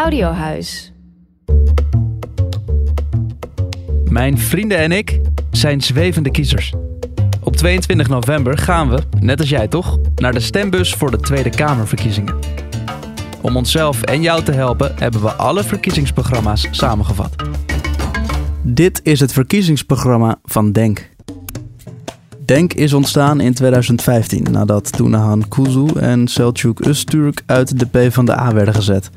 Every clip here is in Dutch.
Audiohuis. Mijn vrienden en ik zijn zwevende kiezers. Op 22 november gaan we, net als jij toch, naar de stembus voor de Tweede Kamerverkiezingen. Om onszelf en jou te helpen hebben we alle verkiezingsprogramma's samengevat. Dit is het verkiezingsprogramma van Denk. Denk is ontstaan in 2015 nadat Tunahan Kuzu en Selçuk Öztürk uit de PvdA werden gezet.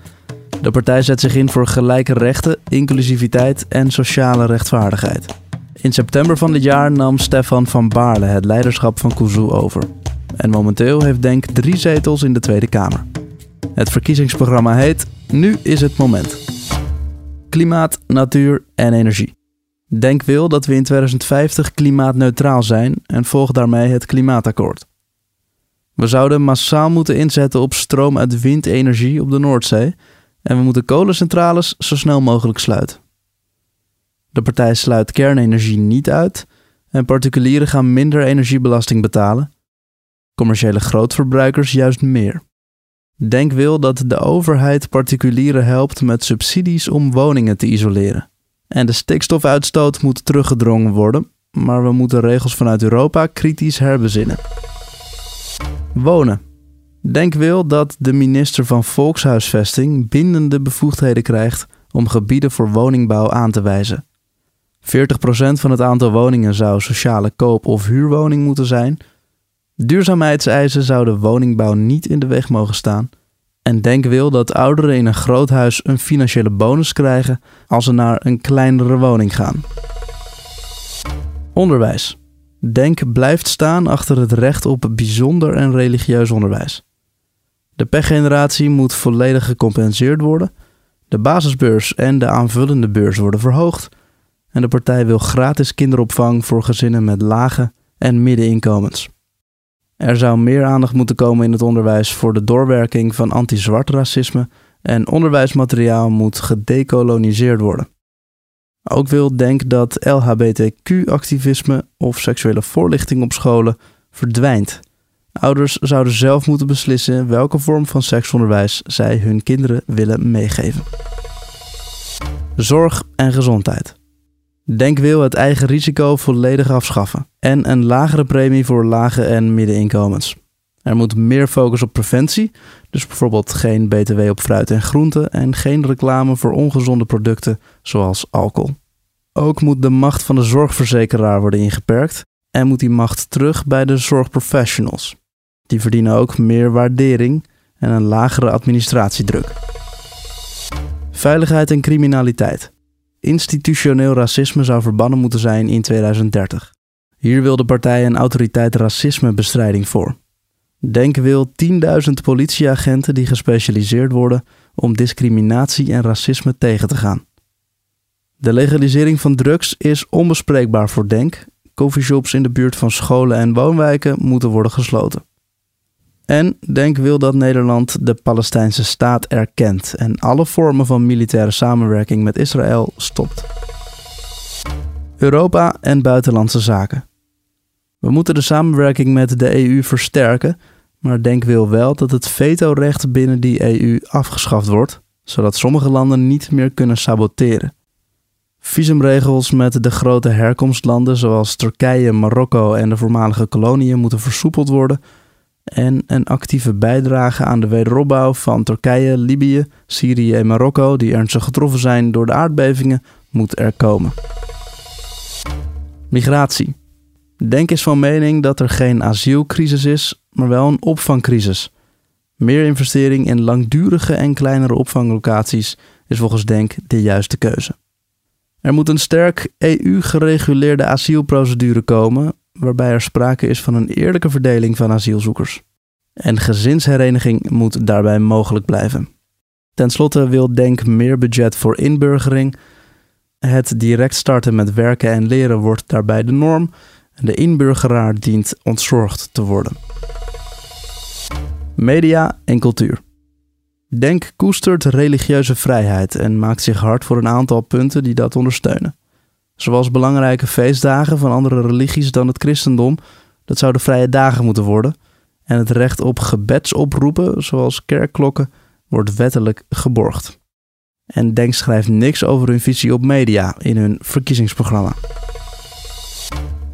De partij zet zich in voor gelijke rechten, inclusiviteit en sociale rechtvaardigheid. In september van dit jaar nam Stefan van Baarle het leiderschap van Kuzu over. En momenteel heeft Denk drie zetels in de Tweede Kamer. Het verkiezingsprogramma heet Nu is het moment. Klimaat, natuur en energie. Denk wil dat we in 2050 klimaatneutraal zijn en volg daarmee het klimaatakkoord. We zouden massaal moeten inzetten op stroom uit windenergie op de Noordzee en we moeten kolencentrales zo snel mogelijk sluiten. De partij sluit kernenergie niet uit en particulieren gaan minder energiebelasting betalen, commerciële grootverbruikers juist meer. Denk wil dat de overheid particulieren helpt met subsidies om woningen te isoleren. En de stikstofuitstoot moet teruggedrongen worden, maar we moeten regels vanuit Europa kritisch herbezinnen. Wonen. Denk wil dat de minister van Volkshuisvesting bindende bevoegdheden krijgt om gebieden voor woningbouw aan te wijzen. 40% van het aantal woningen zou sociale koop- of huurwoning moeten zijn. Duurzaamheidseisen zouden woningbouw niet in de weg mogen staan. En Denk wil dat ouderen in een groot huis een financiële bonus krijgen als ze naar een kleinere woning gaan. Onderwijs. Denk blijft staan achter het recht op bijzonder en religieus onderwijs. De pechgeneratie moet volledig gecompenseerd worden. De basisbeurs en de aanvullende beurs worden verhoogd. En de partij wil gratis kinderopvang voor gezinnen met lage en middeninkomens. Er zou meer aandacht moeten komen in het onderwijs voor de doorwerking van anti-zwart racisme en onderwijsmateriaal moet gedecoloniseerd worden. Ook wil Denk dat LHBTQ-activisme of seksuele voorlichting op scholen verdwijnt. Ouders zouden zelf moeten beslissen welke vorm van seksonderwijs zij hun kinderen willen meegeven. Zorg en gezondheid. Denk wil het eigen risico volledig afschaffen en een lagere premie voor lage en middeninkomens. Er moet meer focus op preventie, dus bijvoorbeeld geen BTW op fruit en groenten en geen reclame voor ongezonde producten zoals alcohol. Ook moet de macht van de zorgverzekeraar worden ingeperkt en moet die macht terug bij de zorgprofessionals. Die verdienen ook meer waardering en een lagere administratiedruk. Veiligheid en criminaliteit. Institutioneel racisme zou verbannen moeten zijn in 2030. Hier wil de partij een autoriteit racismebestrijding voor. Denk wil 10.000 politieagenten die gespecialiseerd worden om discriminatie en racisme tegen te gaan. De legalisering van drugs is onbespreekbaar voor Denk. Coffeeshops in de buurt van scholen en woonwijken moeten worden gesloten. En Denk wil dat Nederland de Palestijnse staat erkent en alle vormen van militaire samenwerking met Israël stopt. Europa en buitenlandse zaken. We moeten de samenwerking met de EU versterken, maar Denk wil wel dat het vetorecht binnen die EU afgeschaft wordt, zodat sommige landen niet meer kunnen saboteren. Visumregels met de grote herkomstlanden zoals Turkije, Marokko en de voormalige koloniën moeten versoepeld worden en een actieve bijdrage aan de wederopbouw van Turkije, Libië, Syrië en Marokko, die ernstig getroffen zijn door de aardbevingen, moet er komen. Migratie. Denk is van mening dat er geen asielcrisis is, maar wel een opvangcrisis. Meer investering in langdurige en kleinere opvanglocaties is volgens Denk de juiste keuze. Er moet een sterk EU-gereguleerde asielprocedure komen, waarbij er sprake is van een eerlijke verdeling van asielzoekers. En gezinshereniging moet daarbij mogelijk blijven. Ten slotte wil Denk meer budget voor inburgering. Het direct starten met werken en leren wordt daarbij de norm. En de inburgeraar dient ontzorgd te worden. Media en cultuur. Denk koestert religieuze vrijheid en maakt zich hard voor een aantal punten die dat ondersteunen. Zoals belangrijke feestdagen van andere religies dan het christendom, dat zouden vrije dagen moeten worden. En het recht op gebedsoproepen, zoals kerkklokken, wordt wettelijk geborgd. En Denk schrijft niks over hun visie op media in hun verkiezingsprogramma.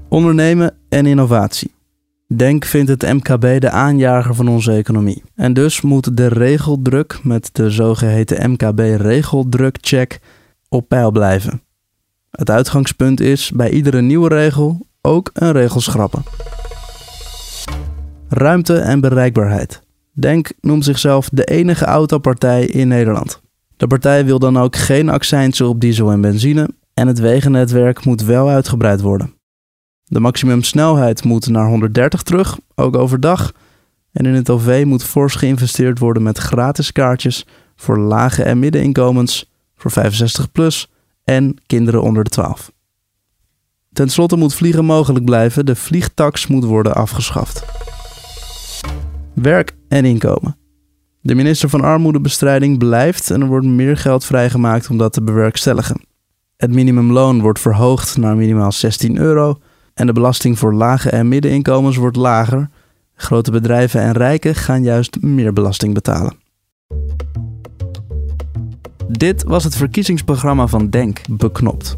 Ondernemen en innovatie. Denk vindt het MKB de aanjager van onze economie. En dus moet de regeldruk met de zogeheten MKB-regeldrukcheck op peil blijven. Het uitgangspunt is bij iedere nieuwe regel ook een regel schrappen. Ruimte en bereikbaarheid. Denk noemt zichzelf de enige autopartij in Nederland. De partij wil dan ook geen accijnsen op diesel en benzine en het wegennetwerk moet wel uitgebreid worden. De maximumsnelheid moet naar 130 terug, ook overdag. En in het OV moet fors geïnvesteerd worden met gratis kaartjes voor lage en middeninkomens, voor 65 plus en kinderen onder de 12. Ten slotte moet vliegen mogelijk blijven, de vliegtax moet worden afgeschaft. Werk en inkomen. De minister van Armoedebestrijding blijft en er wordt meer geld vrijgemaakt om dat te bewerkstelligen. Het minimumloon wordt verhoogd naar minimaal 16 euro en de belasting voor lage en middeninkomens wordt lager. Grote bedrijven en rijken gaan juist meer belasting betalen. Dit was het verkiezingsprogramma van Denk beknopt.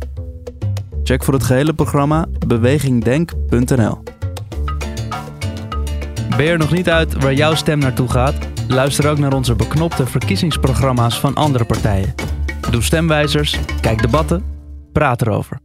Check voor het gehele programma bewegingdenk.nl. Ben je er nog niet uit waar jouw stem naartoe gaat? Luister ook naar onze beknopte verkiezingsprogramma's van andere partijen. Doe stemwijzers, kijk debatten, praat erover.